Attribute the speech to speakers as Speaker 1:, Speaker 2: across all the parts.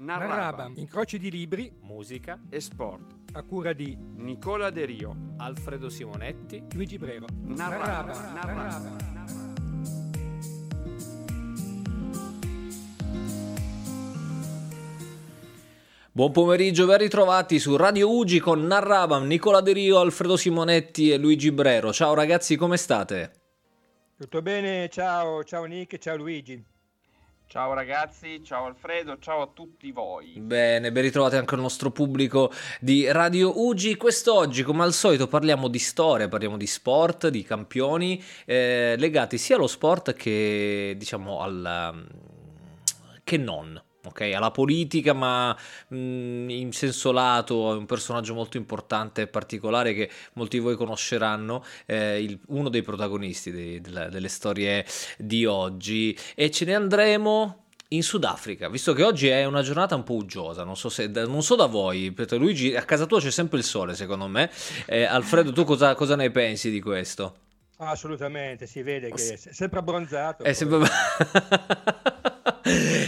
Speaker 1: Narraba,
Speaker 2: incroci di libri,
Speaker 3: musica
Speaker 1: e sport.
Speaker 2: A cura di
Speaker 1: Nicola De Rio,
Speaker 3: Alfredo Simonetti,
Speaker 2: Luigi Brero.
Speaker 1: Narraba, Narraba. Narraba.
Speaker 3: Buon pomeriggio, ben ritrovati su Radio Ugi con Narrabam, Nicola De Rio, Alfredo Simonetti e Luigi Brero. Ciao ragazzi, come state?
Speaker 2: Tutto bene, ciao, ciao Nick, ciao Luigi.
Speaker 4: Ciao ragazzi, ciao Alfredo, ciao a tutti voi.
Speaker 3: Bene, ben ritrovati anche il nostro pubblico di Radio Ugi. Quest'oggi, come al solito, parliamo di storia, parliamo di sport, di campioni eh, legati sia allo sport che, diciamo, al... che non ok? Alla politica, ma mh, mm, in senso lato, è un personaggio molto importante e particolare che molti di voi conosceranno, eh, il, uno dei protagonisti dei, delle, delle storie di oggi. E ce ne andremo in Sudafrica, visto che oggi è una giornata un po' uggiosa, non so, se, non so da voi, Pietro Luigi, a casa tua c'è sempre il sole secondo me, eh, Alfredo tu cosa, cosa ne pensi di questo?
Speaker 2: Assolutamente, si vede che è sempre abbronzato.
Speaker 3: È sempre...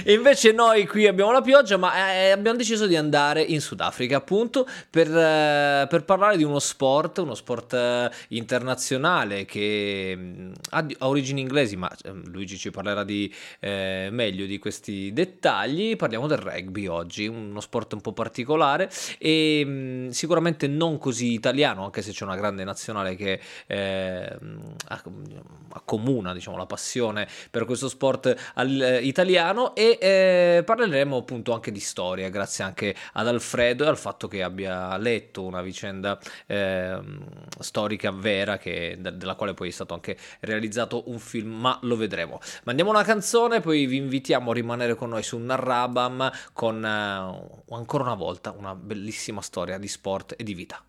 Speaker 3: Invece noi qui abbiamo la pioggia, ma eh, abbiamo deciso di andare in Sudafrica appunto per, eh, per parlare di uno sport, uno sport eh, internazionale che mh, mm, ha, origini inglesi, ma eh, Luigi ci parlerà di, eh, meglio di questi dettagli. Parliamo del rugby oggi, uno sport un po' particolare e mh, mm, sicuramente non così italiano, anche se c'è una grande nazionale che eh, accomuna diciamo, la passione per questo sport al, italiano e eh, parleremo appunto anche di storia, grazie anche ad Alfredo e al fatto che abbia letto una vicenda eh, storica vera che, della quale poi è stato anche realizzato un film, ma lo vedremo. Mandiamo una canzone, poi vi invitiamo a rimanere con noi su Narrabam con eh, ancora una volta una bellissima storia di sport e di vita.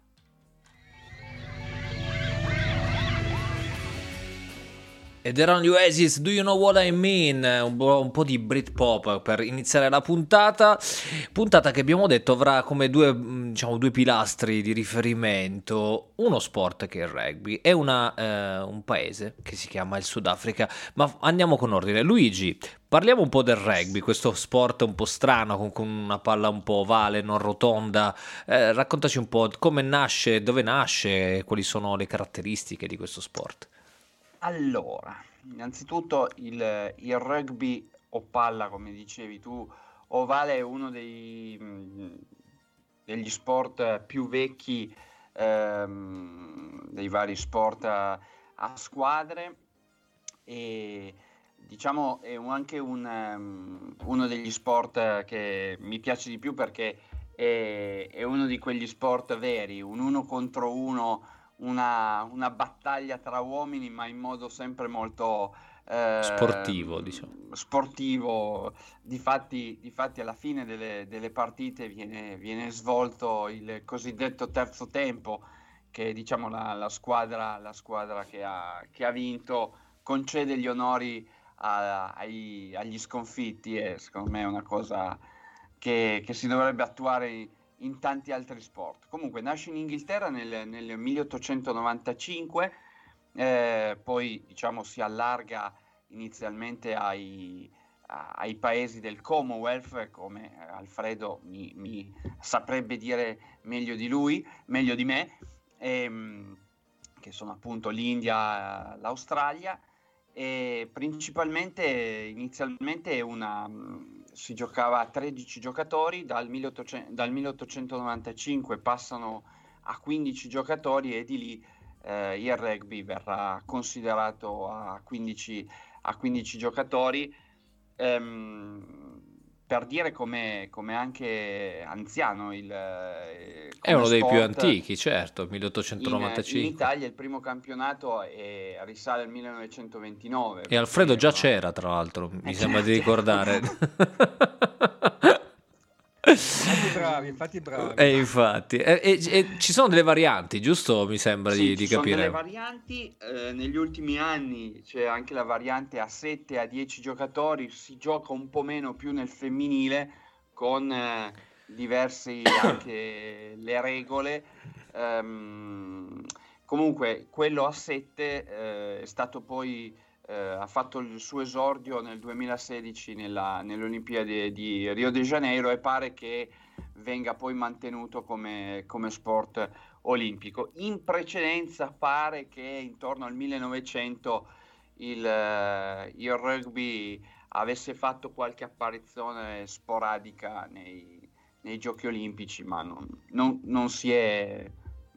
Speaker 3: Ed erano gli Oasis, Do You Know What I Mean? Un po', un po', di Britpop per iniziare la puntata. Puntata che abbiamo detto avrà come due, mm, diciamo, due pilastri di riferimento. Uno sport che è il rugby e una, eh, un paese che si chiama il Sudafrica. Ma andiamo con ordine. Luigi, parliamo un po' del rugby, questo sport un po' strano, con, con una palla un po' ovale, non rotonda. Eh, raccontaci un po' come nasce, dove nasce, quali sono le caratteristiche di questo sport.
Speaker 4: Allora, innanzitutto il, il rugby o palla, come dicevi tu, ovale è uno dei, mm, degli sport più vecchi ehm, dei vari sport a, a, squadre e diciamo è anche un, um, uno degli sport che mi piace di più perché è, è uno di quegli sport veri, un uno contro uno una, una battaglia tra uomini, ma in modo sempre molto
Speaker 3: eh, sportivo, diciamo.
Speaker 4: Sportivo, difatti, difatti alla fine delle, delle partite viene, viene, svolto il cosiddetto terzo tempo, che diciamo la, la squadra, la squadra che, ha, che, ha, vinto concede gli onori a, ai, agli sconfitti e secondo me è una cosa che, che si dovrebbe attuare in tanti altri sport. Comunque nasce in Inghilterra nel, nel 1895, eh, poi diciamo si allarga inizialmente ai, ai, paesi del Commonwealth, come Alfredo mi, mi, saprebbe dire meglio di lui, meglio di me, ehm, che sono appunto l'India, l'Australia, e principalmente inizialmente una si giocava a 13 giocatori, dal, 1800, dal 1895 passano a 15 giocatori e di lì eh, il rugby verrà considerato a 15, a 15 giocatori. Ehm, per dire come, anche anziano il
Speaker 3: eh, è uno dei più antichi certo 1895
Speaker 4: in, in Italia il primo campionato è, risale al 1929
Speaker 3: e Alfredo già c'era tra l'altro mi eh, sembra di ricordare
Speaker 2: Infatti bravi, infatti bravi.
Speaker 3: E infatti, e, e, e, ci sono delle varianti, giusto? Mi sembra
Speaker 4: sì,
Speaker 3: di, di capire. Ci
Speaker 4: sono delle varianti, eh, negli ultimi anni c'è anche la variante a 7 a 10 giocatori, si gioca un po' meno più nel femminile con eh, diverse anche le regole. Um, comunque quello a 7 eh, è stato poi eh, ha fatto il suo esordio nel 2016 nella, nelle Olimpiadi di Rio de Janeiro e pare che venga poi mantenuto come, come sport olimpico. In precedenza pare che intorno al 1900 il, eh, il rugby avesse fatto qualche apparizione sporadica nei, nei giochi olimpici, ma non, non, non si è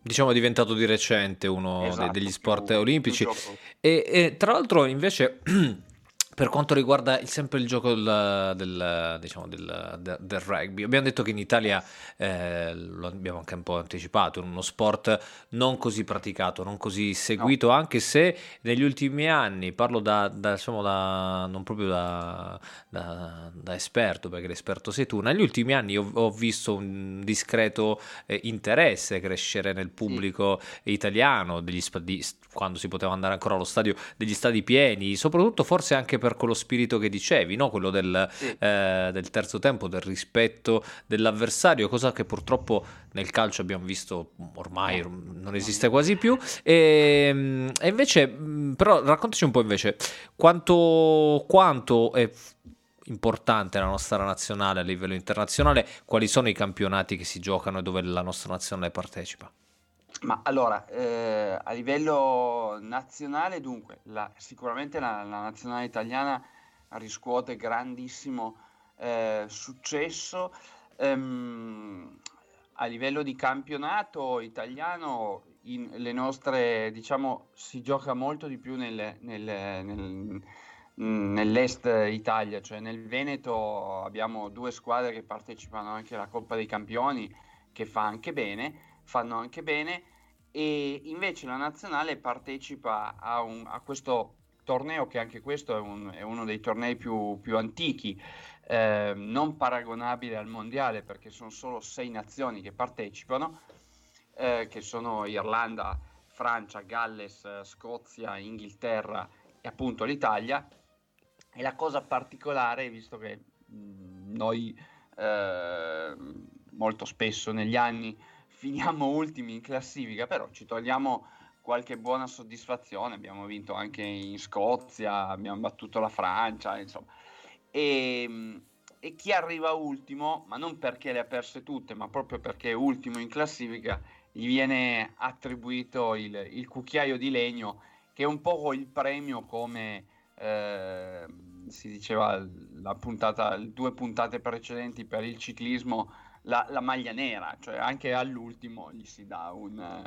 Speaker 3: diciamo è diventato di recente uno esatto, degli sport più, olimpici. Più e, e, tra l'altro invece Per quanto riguarda il, sempre il gioco del, del, diciamo del, del, rugby, abbiamo detto che in Italia, eh, lo abbiamo anche un po' anticipato, è uno sport non così praticato, non così seguito, no. anche se negli ultimi anni, parlo da, da, diciamo da non proprio da, da, esperto, perché l'esperto sei tu, negli ultimi anni ho, ho visto un discreto eh, interesse crescere nel pubblico sì. italiano, degli, di, quando si poteva andare ancora allo stadio, degli stadi pieni, soprattutto forse anche per quello spirito che dicevi, no? quello del, sì. eh, del, terzo tempo, del rispetto dell'avversario, cosa che purtroppo nel calcio abbiamo visto ormai non esiste quasi più. E, ehm, e invece, però raccontaci un po' invece quanto, quanto è importante la nostra nazionale a livello internazionale, quali sono i campionati che si giocano e dove la nostra nazionale partecipa?
Speaker 4: Ma allora, eh, a livello nazionale, dunque, la, sicuramente la, la, nazionale italiana riscuote grandissimo eh, successo. Ehm, a livello di campionato italiano, in, le nostre, diciamo, si gioca molto di più nel, nel, nel, nell'est Italia, cioè nel Veneto abbiamo due squadre che partecipano anche alla Coppa dei Campioni, che fa anche bene fanno anche bene e invece la nazionale partecipa a, un, a questo torneo che anche questo è, un, è uno dei tornei più, più antichi, eh, non paragonabile al mondiale perché sono solo sei nazioni che partecipano, eh, che sono Irlanda, Francia, Galles, Scozia, Inghilterra e appunto l'Italia. E la cosa particolare, visto che mh, noi eh, molto spesso negli anni finiamo ultimi in classifica, però ci togliamo qualche buona soddisfazione, abbiamo vinto anche in Scozia, abbiamo battuto la Francia, insomma. E, e chi arriva ultimo, ma non perché le ha perse tutte, ma proprio perché è ultimo in classifica, gli viene attribuito il, il cucchiaio di legno, che è un po' il premio come eh, si diceva la puntata, due puntate precedenti per il ciclismo la, la, maglia nera, cioè anche all'ultimo gli si dà un,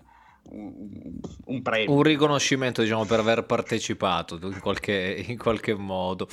Speaker 4: un, un, premio.
Speaker 3: Un riconoscimento, diciamo, per aver partecipato in qualche, in qualche, modo.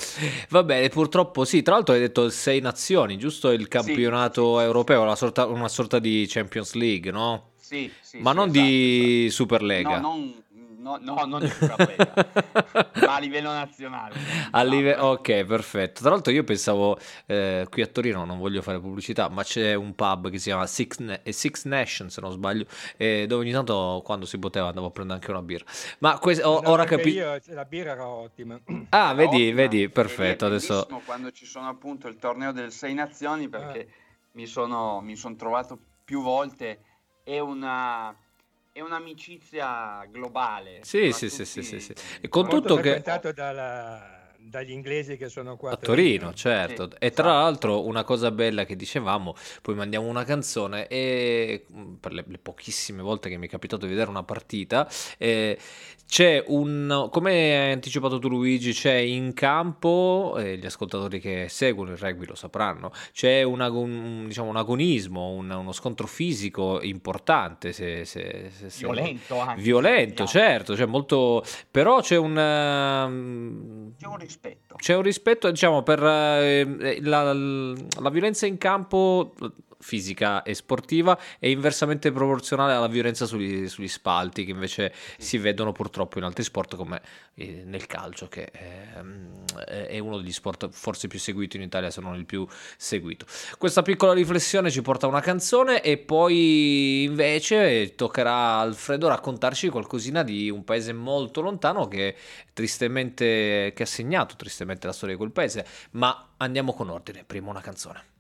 Speaker 3: Va bene, purtroppo sì, tra l'altro hai detto sei nazioni, giusto? Il campionato sì, europeo, una sorta, una sorta, di Champions League, no?
Speaker 4: Sì, sì
Speaker 3: Ma
Speaker 4: sì,
Speaker 3: non
Speaker 4: esatto,
Speaker 3: di esatto. Superlega.
Speaker 4: No, non no, no non in Superlega, ma a livello nazionale.
Speaker 3: A live- ok, perfetto. Tra l'altro io pensavo, eh, qui a Torino, non voglio fare pubblicità, ma c'è un pub che si chiama Six, Na- Six Nations, se non sbaglio, eh, dove ogni tanto quando si poteva andavo a prendere anche una birra. Ma que- ho, no, ora capisco...
Speaker 2: La birra era ottima.
Speaker 3: Ah, era vedi,
Speaker 4: ottima.
Speaker 3: vedi, perfetto. Adesso...
Speaker 4: Quando ci sono appunto il torneo delle sei nazioni, perché eh. mi sono, mi sono trovato più volte, è una è un'amicizia globale.
Speaker 3: Sì, sì, sì, sì, sì, sì, E con tutto che...
Speaker 2: Dalla, dagli inglesi che sono qua
Speaker 3: a Torino, certo. Sì, e tra esatto. l'altro una cosa bella che dicevamo, poi mandiamo una canzone e mm, per le, le pochissime volte che mi è capitato di vedere una partita, eh, c'è un, come hai anticipato tu Luigi, c'è in campo, eh, gli ascoltatori che seguono il rugby lo sapranno, c'è un, un, diciamo, un agonismo, un, uno scontro fisico importante, se, se,
Speaker 4: se, violento anche.
Speaker 3: Violento, certo, cioè molto, però c'è un... Um,
Speaker 4: c'è un rispetto.
Speaker 3: C'è un rispetto, diciamo, per uh, la, la violenza in campo fisica e sportiva è inversamente proporzionale alla violenza sugli, sugli spalti che invece si vedono purtroppo in altri sport come eh, nel calcio che è, è, uno degli sport forse più seguiti in Italia se non il più seguito. Questa piccola riflessione ci porta a una canzone e poi invece toccherà a Alfredo raccontarci qualcosina di un paese molto lontano che tristemente che ha segnato tristemente la storia di quel paese, ma andiamo con ordine, prima una canzone.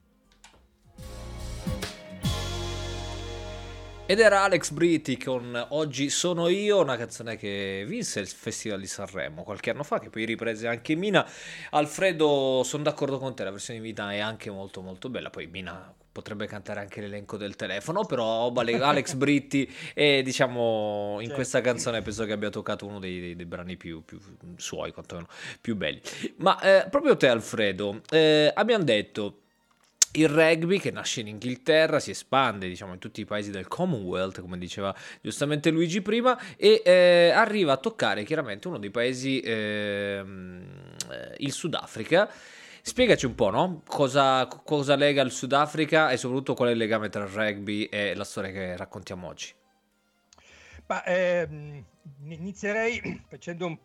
Speaker 3: Ed era Alex Britti con Oggi sono io, una canzone che vinse il Festival di Sanremo qualche anno fa, che poi riprese anche Mina. Alfredo, sono d'accordo con te, la versione di Mina è anche molto molto bella, poi Mina potrebbe cantare anche l'elenco del telefono, però Alex Britti è diciamo in questa canzone penso che abbia toccato uno dei, dei, dei brani più, più, suoi, quantomeno più belli. Ma eh, proprio te Alfredo, eh, abbiamo detto il rugby che nasce in Inghilterra si espande diciamo, in tutti i paesi del Commonwealth, come diceva giustamente Luigi prima, e eh, arriva a toccare chiaramente uno dei paesi, ehm, eh, il Sudafrica. Spiegaci un po', no? Cosa, cosa, lega il Sudafrica e soprattutto qual è il legame tra il rugby e la storia che raccontiamo oggi?
Speaker 2: Ma, ehm, inizierei facendo un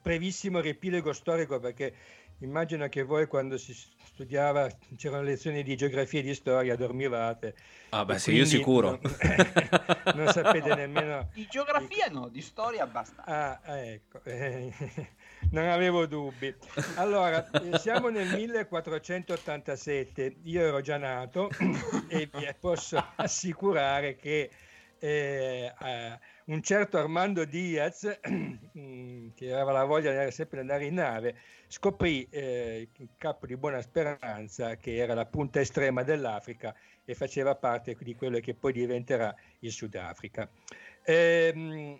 Speaker 2: brevissimo riepilogo storico perché immagino che voi quando si studiava, c'erano lezioni di geografia e di storia, dormivate.
Speaker 3: Ah beh sì, io sicuro.
Speaker 2: Non, non sapete nemmeno...
Speaker 4: Di geografia no, di storia basta.
Speaker 2: Ah, ecco, non avevo dubbi. Allora, eh, siamo nel 1487, io ero già nato e vi posso assicurare che eh, un certo Armando Diaz, mm, che aveva la voglia di andare sempre andare in nave, scoprì eh, il capo di Buona Speranza, che era la punta estrema dell'Africa e faceva parte di quello che poi diventerà il Sudafrica. Eh,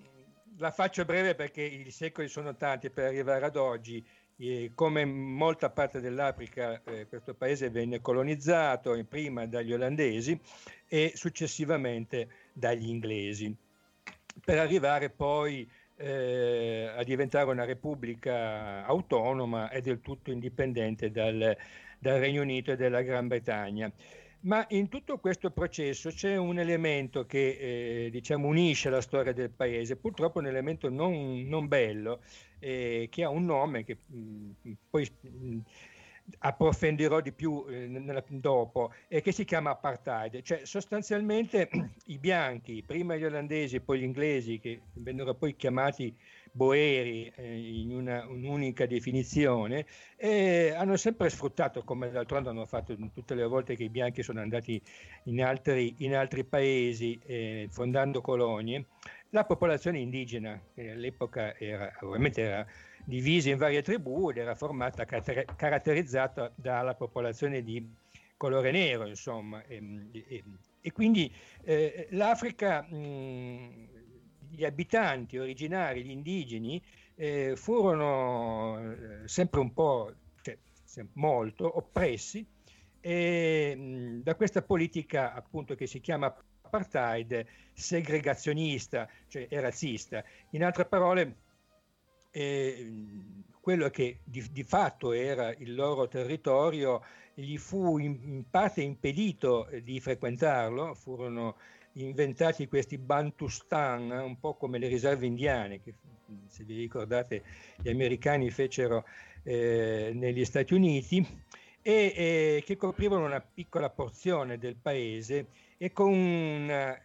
Speaker 2: la faccio breve perché i secoli sono tanti per arrivare ad oggi. Eh, come molta parte dell'Africa, eh, questo paese venne colonizzato prima dagli olandesi e successivamente dagli inglesi, per arrivare poi eh, a diventare una repubblica autonoma e del tutto indipendente dal, dal Regno Unito e dalla Gran Bretagna. Ma in tutto questo processo c'è un elemento che eh, diciamo, unisce la storia del paese, purtroppo un elemento non, non bello, eh, che ha un nome che mh, mm, poi mh, mm, approfondirò di più eh, nella, dopo, e che si chiama apartheid. Cioè sostanzialmente i bianchi, prima gli olandesi e poi gli inglesi, che vennero poi chiamati boeri eh, in una, un'unica definizione, eh, hanno sempre sfruttato, come d'altronde hanno fatto tutte le volte che i bianchi sono andati in altri, in altri paesi eh, fondando colonie, la popolazione indigena, che all'epoca era, ovviamente era divisa in varie tribù ed era formata, caratterizzata dalla popolazione di colore nero, insomma. E, e, e quindi eh, l'Africa, mh, gli abitanti originari, gli indigeni, eh, furono eh, sempre un po', cioè molto oppressi e, mh, da questa politica appunto che si chiama apartheid segregazionista, cioè razzista. In altre parole, eh, quello che di, di, fatto era il loro territorio gli fu in, in parte impedito di frequentarlo, furono inventati questi Bantustan, eh, un po' come le riserve indiane, che se vi ricordate gli americani fecero eh, negli Stati Uniti, e eh, che coprivano una piccola porzione del paese e con una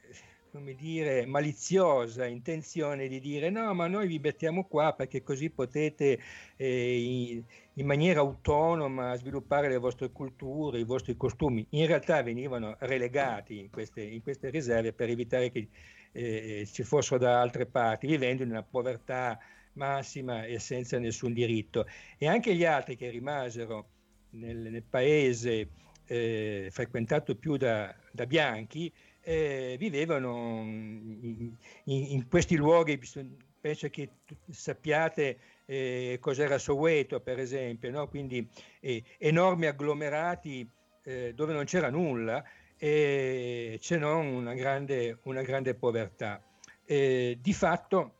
Speaker 2: come dire, maliziosa intenzione di dire no, ma noi vi mettiamo qua perché così potete eh, in, maniera autonoma sviluppare le vostre culture, i vostri costumi. In realtà venivano relegati in queste, in queste riserve per evitare che eh, ci fossero da altre parti, vivendo in una povertà massima e senza nessun diritto. E anche gli altri che rimasero nel, nel paese eh, frequentato più da, da bianchi, eh, vivevano in, in, questi luoghi, penso che sappiate eh, cos'era Soweto per esempio, no? quindi eh, enormi agglomerati eh, dove non c'era nulla e se non una grande, una grande povertà. di fatto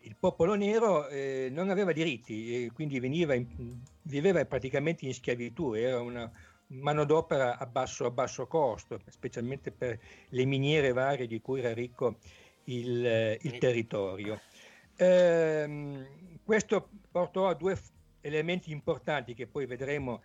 Speaker 2: il popolo nero eh, non aveva diritti, quindi veniva in, viveva praticamente in schiavitù, era una, manodopera a basso, a basso costo, specialmente per le miniere varie di cui era ricco il, il territorio. Eh, questo portò a due elementi importanti che poi vedremo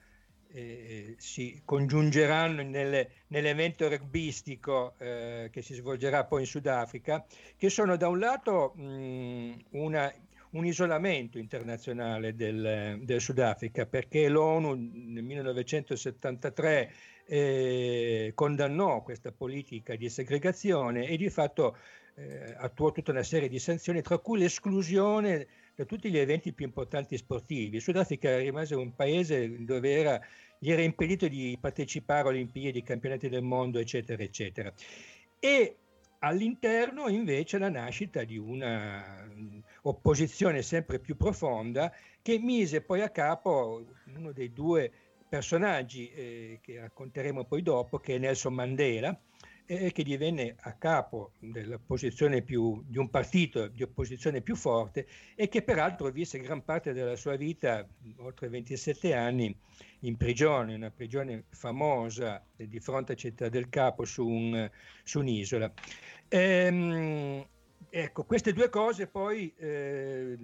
Speaker 2: eh, si congiungeranno nelle, nell'evento rugbyistico eh, che si svolgerà poi in Sudafrica, che sono da un lato mh, una, un isolamento internazionale del, del Sudafrica perché l'ONU nel 1973 eh, condannò questa politica di segregazione e di fatto eh, attuò tutta una serie di sanzioni, tra cui l'esclusione da tutti gli eventi più importanti sportivi. Il Sudafrica rimase un paese dove era, gli era impedito di partecipare alle Olimpiadi, campionati del mondo, eccetera, eccetera. E all'interno invece la nascita di una opposizione sempre più profonda che mise poi a capo uno dei due personaggi eh, che racconteremo poi dopo, che è Nelson Mandela, eh, che divenne a capo più, di un partito di opposizione più forte e che peraltro visse gran parte della sua vita, oltre 27 anni, in prigione, una prigione famosa di fronte a Città del Capo su, un, su un'isola. Ehm, ecco, queste due cose poi eh,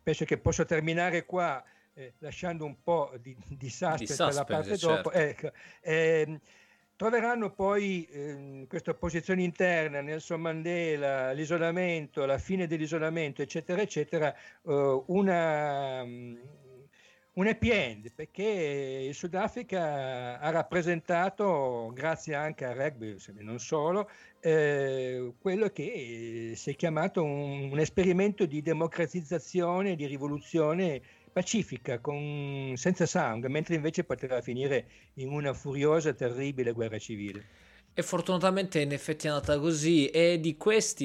Speaker 2: penso che posso terminare qua eh, lasciando un po' di, di suspense, per la parte certo. dopo. Ecco, eh, troveranno poi eh, questa opposizione interna, Nelson Mandela, l'isolamento, la fine dell'isolamento, eccetera, eccetera, uh, una, un happy end, perché il Sudafrica ha rappresentato, grazie anche al rugby, non solo, eh, quello che si è chiamato un, un esperimento di democratizzazione, di rivoluzione pacifica, con, senza sangue, mentre invece poteva finire in una furiosa, terribile guerra civile.
Speaker 3: E fortunatamente in effetti è andata così e di,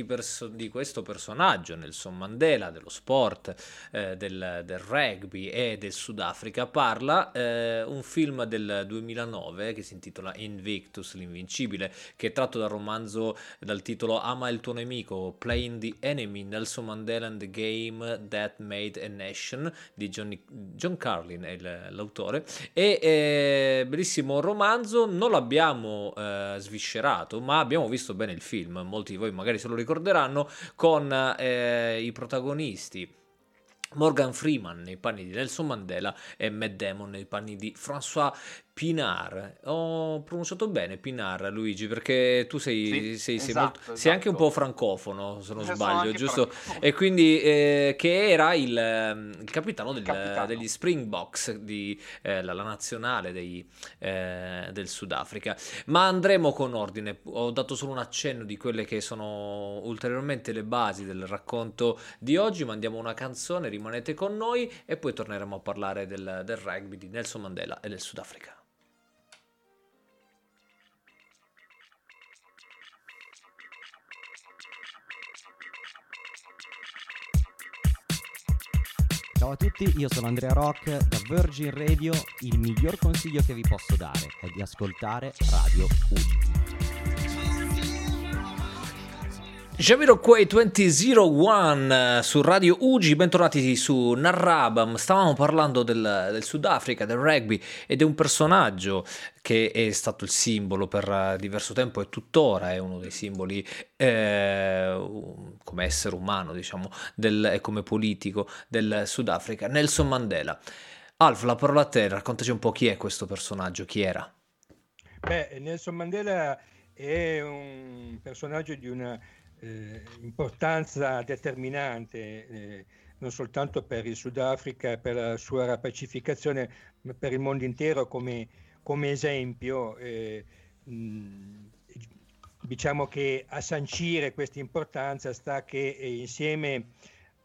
Speaker 3: perso- di questo personaggio, Nelson Mandela, dello sport, eh, del, del, rugby e del Sudafrica, parla eh, un film del 2009 che si intitola Invictus, l'invincibile, che è tratto dal romanzo dal titolo Ama il tuo nemico, Playing the Enemy, Nelson Mandela and the Game That Made a Nation di Johnny, John Carlin, è l'autore. E eh, bellissimo romanzo, non l'abbiamo eh, sviscerato sviscerato, ma abbiamo visto bene il film, molti di voi magari se lo ricorderanno, con eh, i protagonisti. Morgan Freeman nei panni di Nelson Mandela e Matt Damon nei panni di François Pinar, ho pronunciato bene Pinar Luigi perché tu sei, sì, sei, sei, esatto, molto, esatto. sei, anche un po' francofono se non eh, sbaglio, giusto? Francofono. E quindi eh, che era il, ehm, il capitano, del, capitano, degli Springboks, di, eh, la, la, nazionale dei, eh, del Sudafrica. Ma andremo con ordine, ho dato solo un accenno di quelle che sono ulteriormente le basi del racconto di oggi, mandiamo una canzone, rimanete con noi e poi torneremo a parlare del, del rugby di Nelson Mandela e del Sudafrica.
Speaker 5: Ciao a tutti, io sono Andrea Rock da Virgin Radio. Il miglior consiglio che vi posso dare è di ascoltare Radio Ugi.
Speaker 3: Jamiroquai 2001 su Radio Ugi, bentornati su Narrabam. Stavamo parlando del, del, Sudafrica, del rugby ed è un personaggio che è stato il simbolo per diverso tempo e tuttora è uno dei simboli eh, come essere umano, diciamo, e come politico del Sudafrica. Nelson Mandela. Alf, la parola a te, raccontaci un po' chi è questo personaggio, chi era?
Speaker 2: Beh, Nelson Mandela è un personaggio di una eh, importanza determinante eh, non soltanto per il Sudafrica e per la sua rapacificazione, ma per il mondo intero come, come esempio. Eh, mh, diciamo che a sancire questa importanza sta che eh, insieme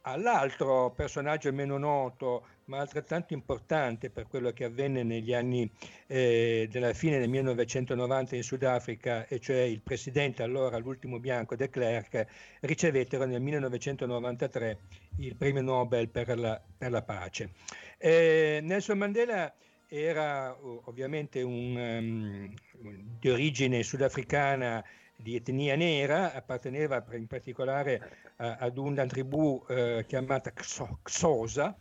Speaker 2: all'altro personaggio meno noto, ma altrettanto importante per quello che avvenne negli anni eh, della fine del 1990 in Sudafrica, e cioè il presidente allora, l'ultimo bianco de Klerk, ricevettero nel 1993 il premio Nobel per la, per la pace. Eh, Nelson Mandela era ovviamente un, um, di origine sudafricana di etnia nera, apparteneva in particolare ad una tribù eh, chiamata Xhosa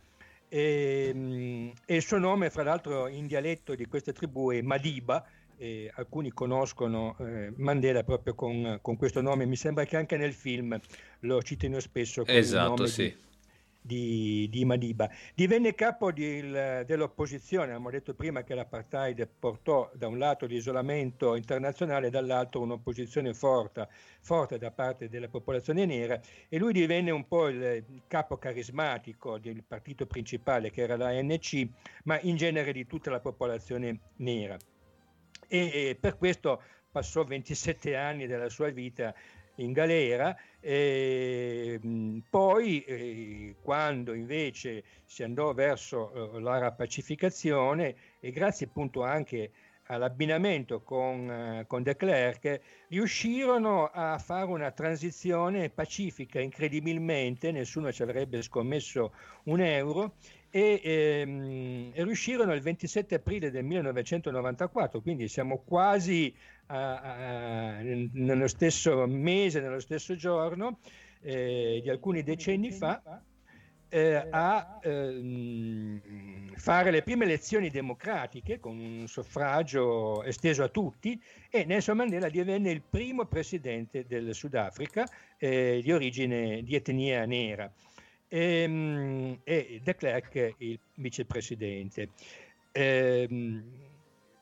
Speaker 2: e, mm, e, il suo nome fra l'altro in dialetto di questa tribù è Madiba, e alcuni conoscono eh, Mandela proprio con, con, questo nome, mi sembra che anche nel film lo citino spesso
Speaker 3: esatto, sì.
Speaker 2: di, di, di Madiba. Divenne capo di, dell'opposizione, abbiamo detto prima che l'apartheid portò da un lato l'isolamento internazionale e dall'altro un'opposizione forte, forte da parte della popolazione nera e lui divenne un po' il capo carismatico del partito principale che era l'ANC, ma in genere di tutta la popolazione nera. E, e per questo passò 27 anni della sua vita in galera, e, poi eh, quando invece si andò verso eh, la rapacificazione e grazie appunto anche all'abbinamento con, eh, con De Klerk riuscirono a fare una transizione pacifica incredibilmente, nessuno ci avrebbe scommesso un euro e, ehm, e riuscirono il 27 aprile del 1994, quindi siamo quasi a, a, nello stesso mese, nello stesso giorno eh, di alcuni decenni fa, eh, a eh, fare le prime elezioni democratiche con un suffragio esteso a tutti e Nelson Mandela divenne il primo presidente del Sudafrica eh, di origine di etnia nera e, ehm, e De Klerk il vicepresidente. Eh,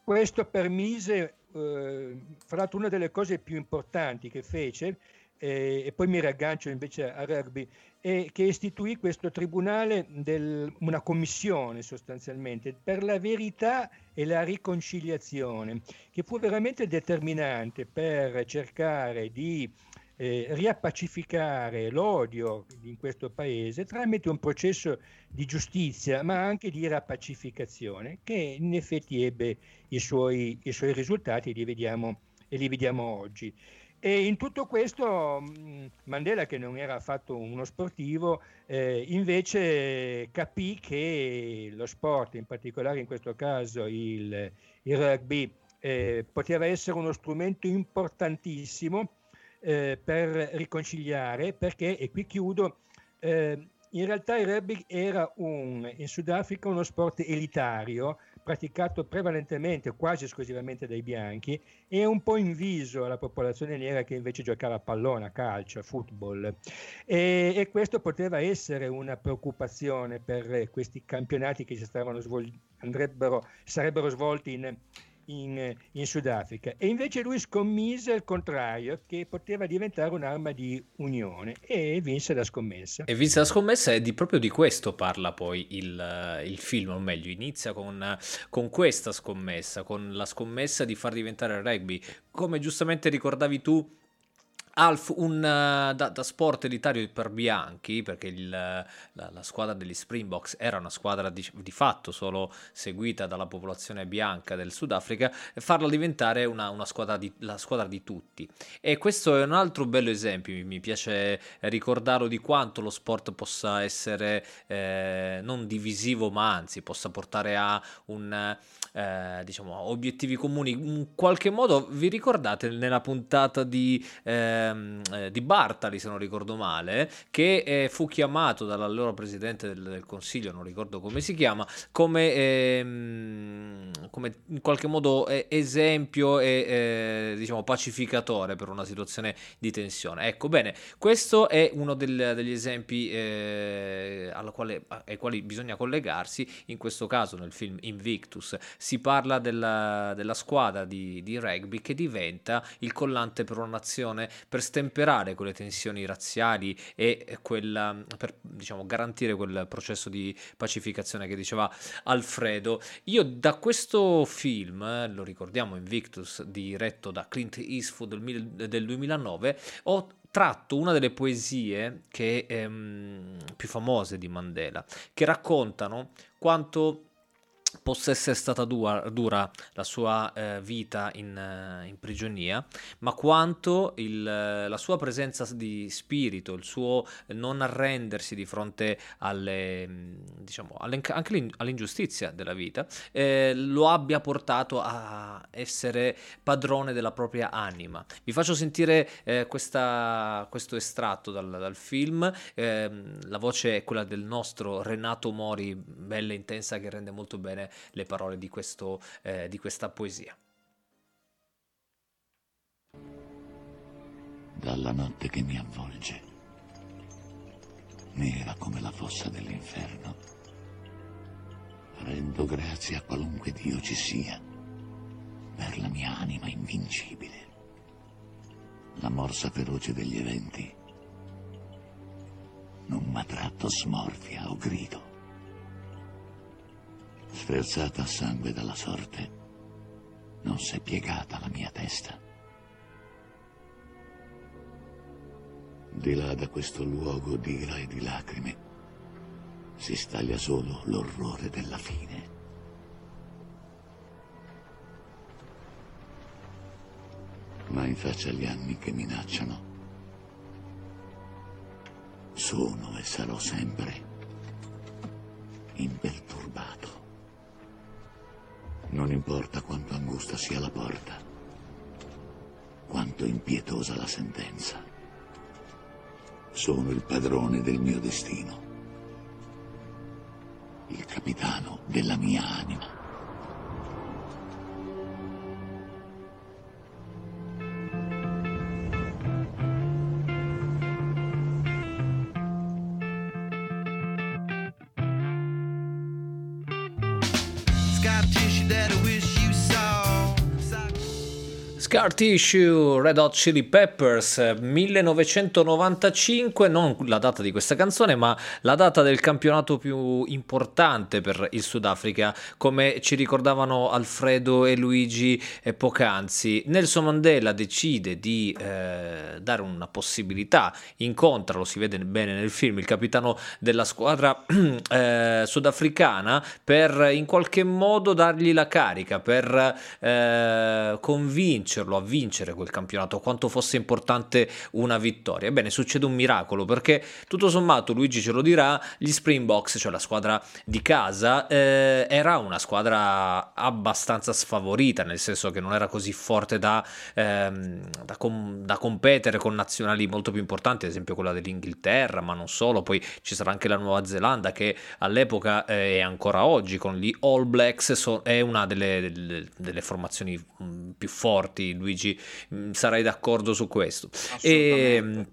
Speaker 2: questo permise, eh, fra l'altro una delle cose più importanti che fece, eh, e poi mi raggancio invece a rugby, è che istituì questo tribunale, del, una commissione sostanzialmente, per la verità e la riconciliazione, che fu veramente determinante per cercare di eh, riappacificare l'odio in questo paese tramite un processo di giustizia, ma anche di riappacificazione, che in effetti ebbe i suoi, i suoi risultati e li vediamo, e li vediamo oggi. E in tutto questo mm, Mandela, che non era affatto uno sportivo, eh, invece capì che lo sport, in particolare in questo caso il, il rugby, eh, poteva essere uno strumento importantissimo eh, per riconciliare, perché, e qui chiudo, eh, in realtà il rugby era un, in Sudafrica uno sport elitario, praticato prevalentemente, quasi esclusivamente dai bianchi, e un po' inviso alla popolazione nera che invece giocava a pallone, a calcio, a football. E, e questo poteva essere una preoccupazione per questi campionati che si stavano svol- andrebbero, sarebbero svolti in, in, in, Sudafrica. E invece lui scommise il contrario che poteva diventare un'arma di unione e vinse la scommessa.
Speaker 3: E vinse la scommessa e di, proprio di questo parla poi il, il film o meglio inizia con, con, questa scommessa con la scommessa di far diventare il rugby. Come giustamente ricordavi tu Alf, un, uh, da, da, sport elitario per bianchi, perché il, la, la, squadra degli Springboks era una squadra di, di, fatto solo seguita dalla popolazione bianca del Sudafrica, farla diventare una, una squadra di, la squadra di tutti. E questo è un altro bello esempio, mi piace ricordarlo di quanto lo sport possa essere eh, non divisivo, ma anzi possa portare a un, eh, diciamo, obiettivi comuni. In qualche modo vi ricordate nella puntata di... Eh, Ehm, eh, di Bartali, se non ricordo male, che eh, fu chiamato dall'allora presidente del, del, Consiglio, non ricordo come si chiama, come, ehm, come in qualche modo eh, esempio e eh, diciamo pacificatore per una situazione di tensione. Ecco, bene, questo è uno del, degli esempi eh, quale, ai quali bisogna collegarsi, in questo caso nel film Invictus si parla della, della squadra di, di rugby che diventa il collante per una nazione per stemperare quelle tensioni razziali e quella, per diciamo, garantire quel processo di pacificazione che diceva Alfredo. Io da questo film, lo ricordiamo Invictus, diretto da Clint Eastwood del 2009, ho tratto una delle poesie che, ehm, più famose di Mandela, che raccontano quanto possa essere stata dura, dura la sua eh, vita in, eh, in, prigionia, ma quanto il, la sua presenza di spirito, il suo non arrendersi di fronte alle, diciamo, alle, anche all'ingiustizia della vita, eh, lo abbia portato a essere padrone della propria anima. Vi faccio sentire eh, questa, questo estratto dal, dal film, ehm, la voce è quella del nostro Renato Mori, bella e intensa, che rende molto bene le parole di, questo, eh, di questa poesia.
Speaker 6: Dalla notte che mi avvolge, nera come la fossa dell'inferno. Rendo grazie a qualunque Dio ci sia per la mia anima invincibile. La morsa feroce degli eventi non m'ha tratto smorfia o grido. Sferzata a sangue dalla sorte, non s'è piegata la mia testa. Di là da questo luogo d'ira e di lacrime si staglia solo l'orrore della fine. Ma in faccia agli anni che minacciano, sono e sarò sempre imperturbato. Non importa quanto angusta sia la porta, quanto impietosa la sentenza. Sono il padrone del mio destino, il capitano della mia anima.
Speaker 7: Tissue,
Speaker 3: Red Hot Chili Peppers, 1995, non la data di questa canzone, ma la data del campionato più importante per il Sudafrica, come ci ricordavano Alfredo e Luigi eh, poc'anzi. Nelson Mandela decide di eh, dare una possibilità, incontra, lo si vede bene nel film, il capitano della squadra eh, sudafricana per in qualche modo dargli la carica, per eh, convincerlo a vincere quel campionato, quanto fosse importante una vittoria. Ebbene, succede un miracolo perché tutto sommato, Luigi ce lo dirà, gli Springboks, cioè la squadra di casa, eh, era una squadra abbastanza sfavorita, nel senso che non era così forte da, ehm, da, com- da competere con nazionali molto più importanti, ad esempio quella dell'Inghilterra, ma non solo, poi ci sarà anche la Nuova Zelanda che all'epoca eh, e ancora oggi con gli All Blacks so- è una delle, delle, delle formazioni più forti, Luigi, mh, sarai d'accordo su questo. E.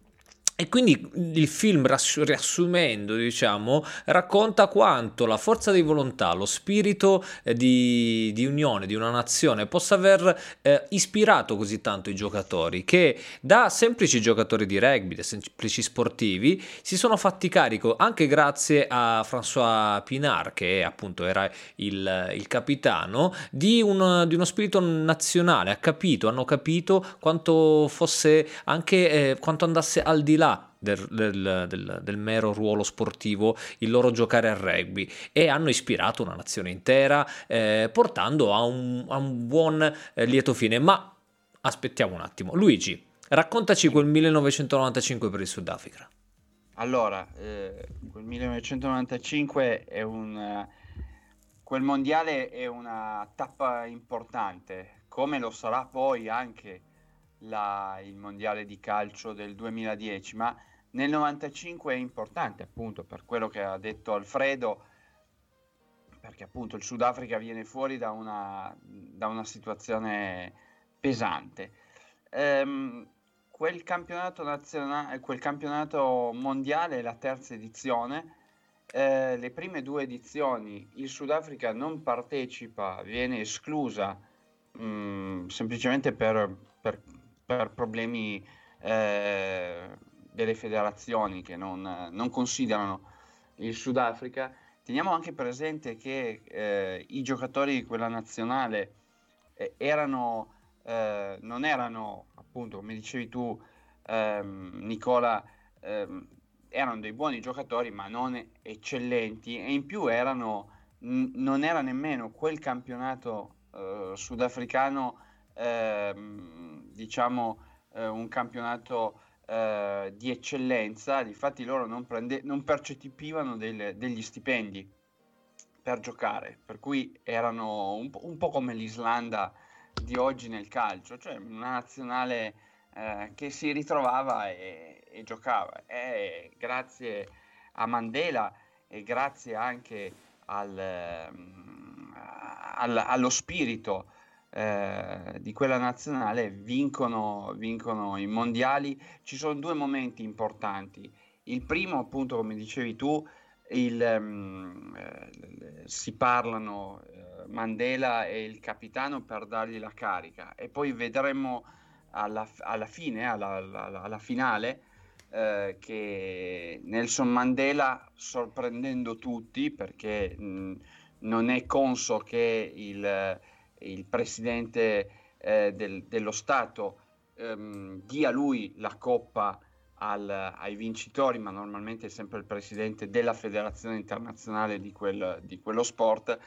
Speaker 3: e quindi il film, riass- riassumendo, diciamo, racconta quanto la forza di volontà, lo spirito eh, di, di unione di una nazione possa aver eh, ispirato così tanto i giocatori che da semplici giocatori di rugby, da semplici sportivi, si sono fatti carico anche grazie a François Pinard, che appunto era il, il capitano, di, un- di uno spirito nazionale. Ha capito, hanno capito quanto fosse anche eh, quanto andasse al di là del, del- del- del mero ruolo sportivo il loro giocare a rugby. E hanno ispirato una nazione intera eh, portando a un, a un buon eh, lieto fine. Ma aspettiamo un attimo. Luigi raccontaci quel 1995 per il Sudafrica.
Speaker 4: Allora, eh, quel 1995 è un... eh, quel mondiale è una tappa importante, come lo sarà poi anche la- il mondiale di calcio del 2010, ma nel 95 è importante appunto per quello che ha detto Alfredo, perché appunto il Sudafrica viene fuori da una, da una situazione pesante. Ehm, quel campionato nazionale, quel campionato mondiale è la terza edizione. Eh, le prime due edizioni il Sudafrica non partecipa, viene esclusa mh, semplicemente per, per- per problemi eh, delle federazioni che non, non considerano il Sudafrica. Teniamo anche presente che eh, i giocatori di quella nazionale eh, erano, eh, non erano, appunto, come dicevi tu, ehm, Nicola, ehm, erano dei buoni giocatori, ma non eccellenti, e in più erano, n- non era nemmeno quel campionato eh, sudafricano, ehm, diciamo, eh, un campionato eh, di eccellenza, difatti loro non, prende- non percepivano del- degli stipendi per giocare, per cui erano un un po' come l'Islanda di oggi nel calcio, cioè una nazionale eh, che si ritrovava e, e giocava. E grazie a Mandela e grazie anche al, ehm, al- allo spirito eh, di quella nazionale vincono, vincono i mondiali. Ci sono due momenti importanti. Il primo, appunto, come dicevi tu, il, ehm, eh, si parlano eh, Mandela e il capitano per dargli la carica e poi vedremo alla, alla fine, alla, alla- alla finale, eh, che Nelson Mandela, sorprendendo tutti, perché mh, non è conso che il, il presidente eh, del- dello Stato ehm, dia lui la coppa al- ai vincitori, ma normalmente è sempre il presidente della federazione internazionale di, quel- di quello sport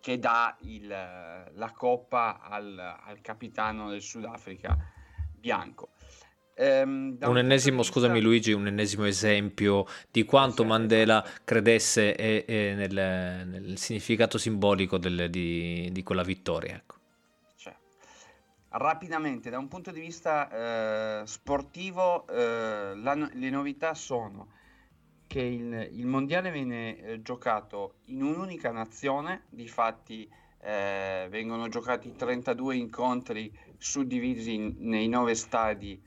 Speaker 4: che dà il- la coppa al, al capitano del Sudafrica bianco. Ehm,
Speaker 3: Un ennesimo,
Speaker 4: vista-
Speaker 3: scusami Luigi, un ennesimo esempio di quanto
Speaker 4: Esatto,
Speaker 3: Mandela
Speaker 4: esatto.
Speaker 3: credesse e- e nel, nel significato simbolico del- di, di quella vittoria. Ecco.
Speaker 4: Cioè, rapidamente, da un punto di vista eh, sportivo, eh, la le novità sono che il, il mondiale viene eh, giocato in un'unica nazione, difatti eh, vengono giocati 32 incontri suddivisi in- nei nove stadi mh,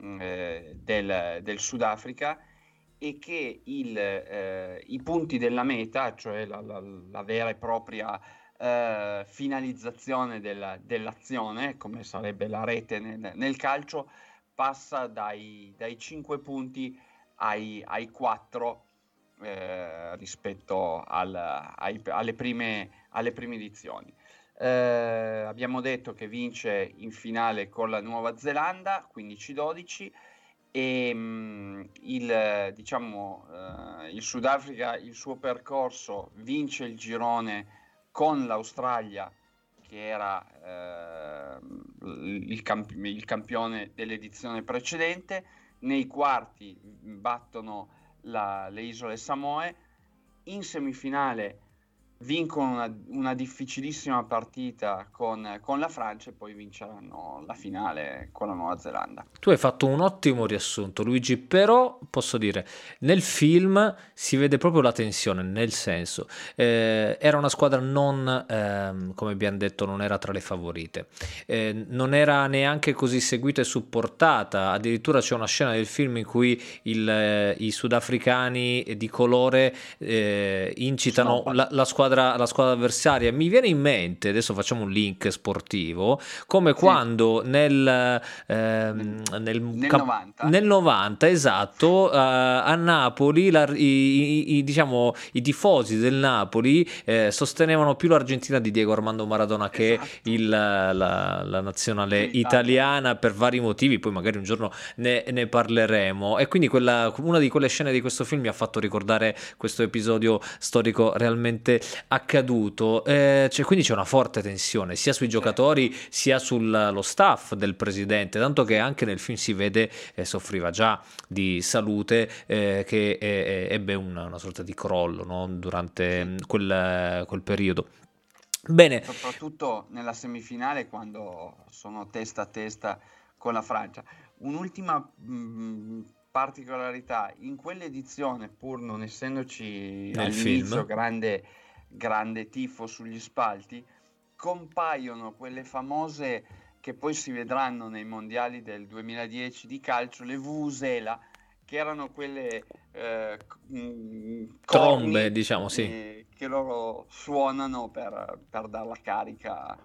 Speaker 4: eh, del, del Sudafrica e che il, eh, i punti della meta, cioè la, la- la vera e propria eh, finalizzazione della- dell'azione, come sarebbe la rete nel, nel calcio, passa dai, dai 5 punti ai, ai 4 eh, rispetto al- ai- alle, prime, alle prime edizioni. Eh, abbiamo detto che vince in finale con la Nuova Zelanda 15-12 e mh, il, diciamo, eh, il Sudafrica, il suo percorso vince il girone con l'Australia che era eh, il, camp- il campione dell'edizione precedente, nei quarti battono la- le isole Samoe, in semifinale vincono una, una difficilissima partita con, con la Francia e poi vinceranno la finale con la Nuova Zelanda.
Speaker 3: Tu hai fatto un ottimo riassunto, Luigi, però posso dire, nel film si vede proprio la tensione, nel senso, eh, era una squadra non, ehm, come abbiamo detto, non era tra le favorite, Eh, non era neanche così seguita e supportata, addirittura c'è una scena del film in cui il, eh, i sudafricani di colore eh, incitano la, la squadra, la squadra avversaria. Mi viene in mente, adesso facciamo un link sportivo, come
Speaker 4: Sì.
Speaker 3: quando nel, ehm, nel,
Speaker 4: Nel
Speaker 3: cap-
Speaker 4: 90.
Speaker 3: nel 90, esatto, eh, a Napoli la- i, i- i- diciamo, i tifosi del Napoli eh, sostenevano più l'Argentina di Diego Armando Maradona che
Speaker 4: Esatto.
Speaker 3: il- la, la nazionale italiana per vari motivi, poi magari un giorno ne, ne parleremo. E quindi quella- una di quelle scene di questo film mi ha fatto ricordare questo episodio storico realmente accaduto. Eh, cioè, quindi c'è una forte tensione sia sui giocatori sia sullo staff del presidente, tanto che anche nel film si vede eh, soffriva già di salute eh, che ebbe una, una sorta di crollo no? durante mm, quel, quel periodo. Bene,
Speaker 4: soprattutto nella semifinale quando sono testa a testa con la Francia. Un'ultima mh, particolarità, in quell'edizione, pur non essendoci
Speaker 3: Nel
Speaker 4: all'inizio
Speaker 3: film.
Speaker 4: grande, grande tifo sugli spalti, compaiono quelle famose che poi si vedranno nei mondiali del 2010 di calcio, le Vuvuzela, che erano quelle eh, mh,
Speaker 3: trombe,
Speaker 4: corni,
Speaker 3: diciamo, sì.
Speaker 4: eh, che loro suonano per, per dar la carica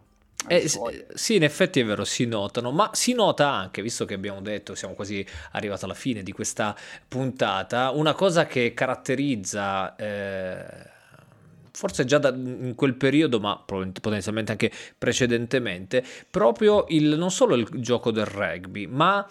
Speaker 3: Eh, sì, in effetti è vero, si notano, ma si nota anche, visto che abbiamo detto, siamo quasi arrivati alla fine di questa puntata, una cosa che caratterizza, eh, forse già da- in quel periodo, ma potenzialmente anche precedentemente, proprio il, non solo il gioco del rugby, ma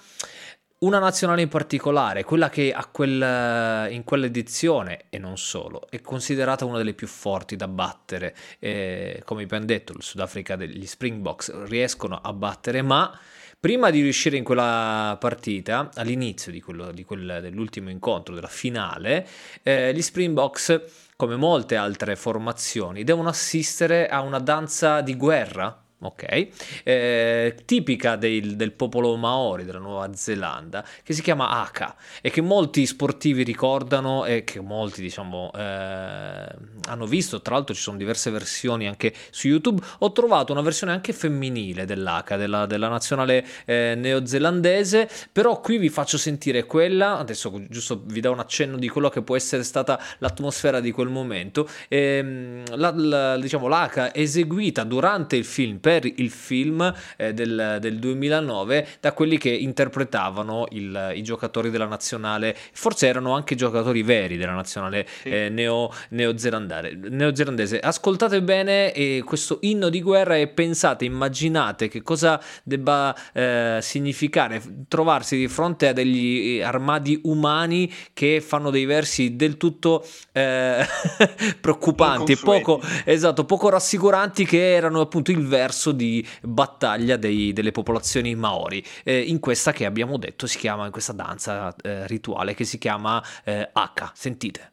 Speaker 3: una nazionale in particolare, quella che quel- in quell'edizione, e non solo, è considerata una delle più forti da battere. Eh, come abbiamo detto, il Sudafrica degli Springboks riescono a battere, ma prima di riuscire in quella partita, all'inizio di quello- di quel- dell'ultimo incontro, della finale, eh, gli Springboks, come molte altre formazioni, devono assistere a una danza di guerra ok, eh, tipica del, del popolo Maori della Nuova Zelanda, che si chiama Haka e che molti sportivi ricordano e che molti, diciamo, eh, hanno visto. Tra l'altro ci sono diverse versioni anche su YouTube. Ho trovato una versione anche femminile dell'Haka, della, della nazionale eh, neozelandese, però qui vi faccio sentire quella, adesso giusto vi do un accenno di quello che può essere stata l'atmosfera di quel momento. Ehm, la, la, diciamo, l'Haka eseguita durante il film per il film eh, del, del, 2009 da quelli che interpretavano il, i giocatori della nazionale, forse erano anche giocatori veri della nazionale sì. eh, neo, neozelandese. Ascoltate bene eh, questo inno di guerra e pensate, immaginate che cosa debba eh, significare trovarsi di fronte a degli armadi umani che fanno dei versi del tutto eh, preoccupanti e poco, esatto, poco rassicuranti che erano appunto il verso verso di battaglia dei, delle popolazioni maori, eh, in questa che abbiamo detto si chiama, in questa danza eh, rituale che si chiama eh, Haka. Sentite.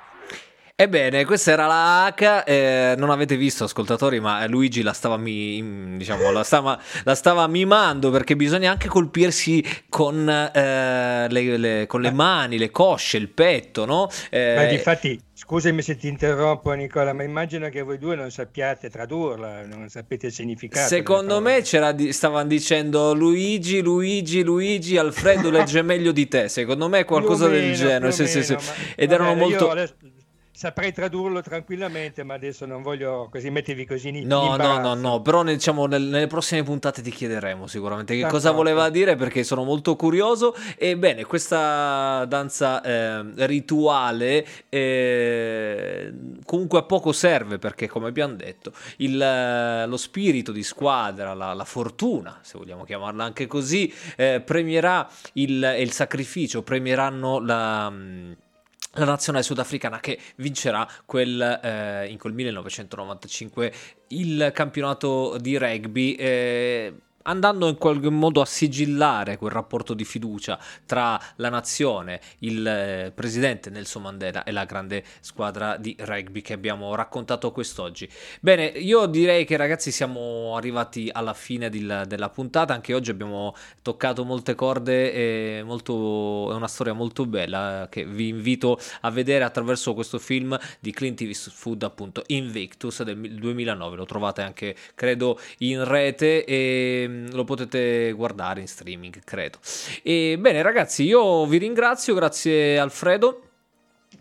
Speaker 3: Ebbene, questa era la H, eh, non avete visto ascoltatori, ma Luigi la stava, mi, diciamo, la stava, la stava mimando perché bisogna anche colpirsi con, eh, le, le, con, le, mani, le cosce, il petto, no?
Speaker 2: Eh, ma difatti, scusami se ti interrompo Nicola, ma immagino che voi due non sappiate tradurla, non sapete il significato.
Speaker 3: Secondo me di, stavano dicendo Luigi, Luigi, Luigi, Alfredo legge meglio di te, secondo me è qualcosa meno, del genere, sì, sì, sì. ed vabbè, erano molto...
Speaker 2: Adesso saprei tradurlo tranquillamente, ma adesso non voglio così mettervi così in
Speaker 3: No, no, no, no, però diciamo nel, nelle prossime puntate ti chiederemo sicuramente che cosa voleva dire perché sono molto curioso. E bene, questa danza eh, rituale eh, comunque a poco serve perché come abbiamo detto il, lo spirito di squadra, la, la, fortuna, se vogliamo chiamarla anche così, eh, premierà il, il sacrificio, premieranno la la nazionale sudafricana che vincerà quel, eh, in quel 1995 il campionato di rugby. Eh, andando in qualche modo a sigillare quel rapporto di fiducia tra la nazione, il eh, presidente Nelson Mandela e la grande squadra di rugby che abbiamo raccontato quest'oggi. Bene, io direi che ragazzi siamo arrivati alla fine del, della puntata, anche oggi abbiamo toccato molte corde e molto, è una storia molto bella che vi invito a vedere attraverso questo film di Clint Eastwood appunto Invictus del 2009, lo trovate anche credo in rete. E Ehm, lo potete guardare in streaming, credo. E bene, ragazzi, io vi ringrazio, grazie Alfredo.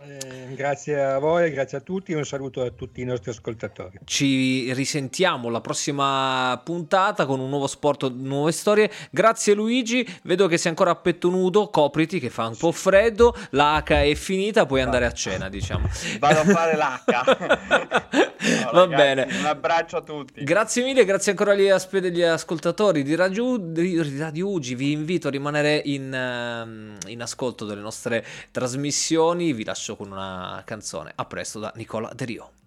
Speaker 2: Eh, grazie a voi, grazie a tutti un saluto a tutti i nostri ascoltatori.
Speaker 3: Ci risentiamo la prossima puntata con un nuovo sport, nuove storie. Grazie Luigi, vedo che sei ancora a petto nudo, copriti che fa un po' freddo, l'H è finita, puoi andare a cena diciamo.
Speaker 4: Vado a fare l'H. No,
Speaker 3: Va ragazzi, bene.
Speaker 4: Un abbraccio a tutti.
Speaker 3: Grazie mille, grazie ancora agli, agli ascoltatori di Radio, di Radio Ugi. Vi invito a rimanere in, ehm, in ascolto delle nostre trasmissioni. Vi lascio con una canzone. A presto da Nicola De Rio.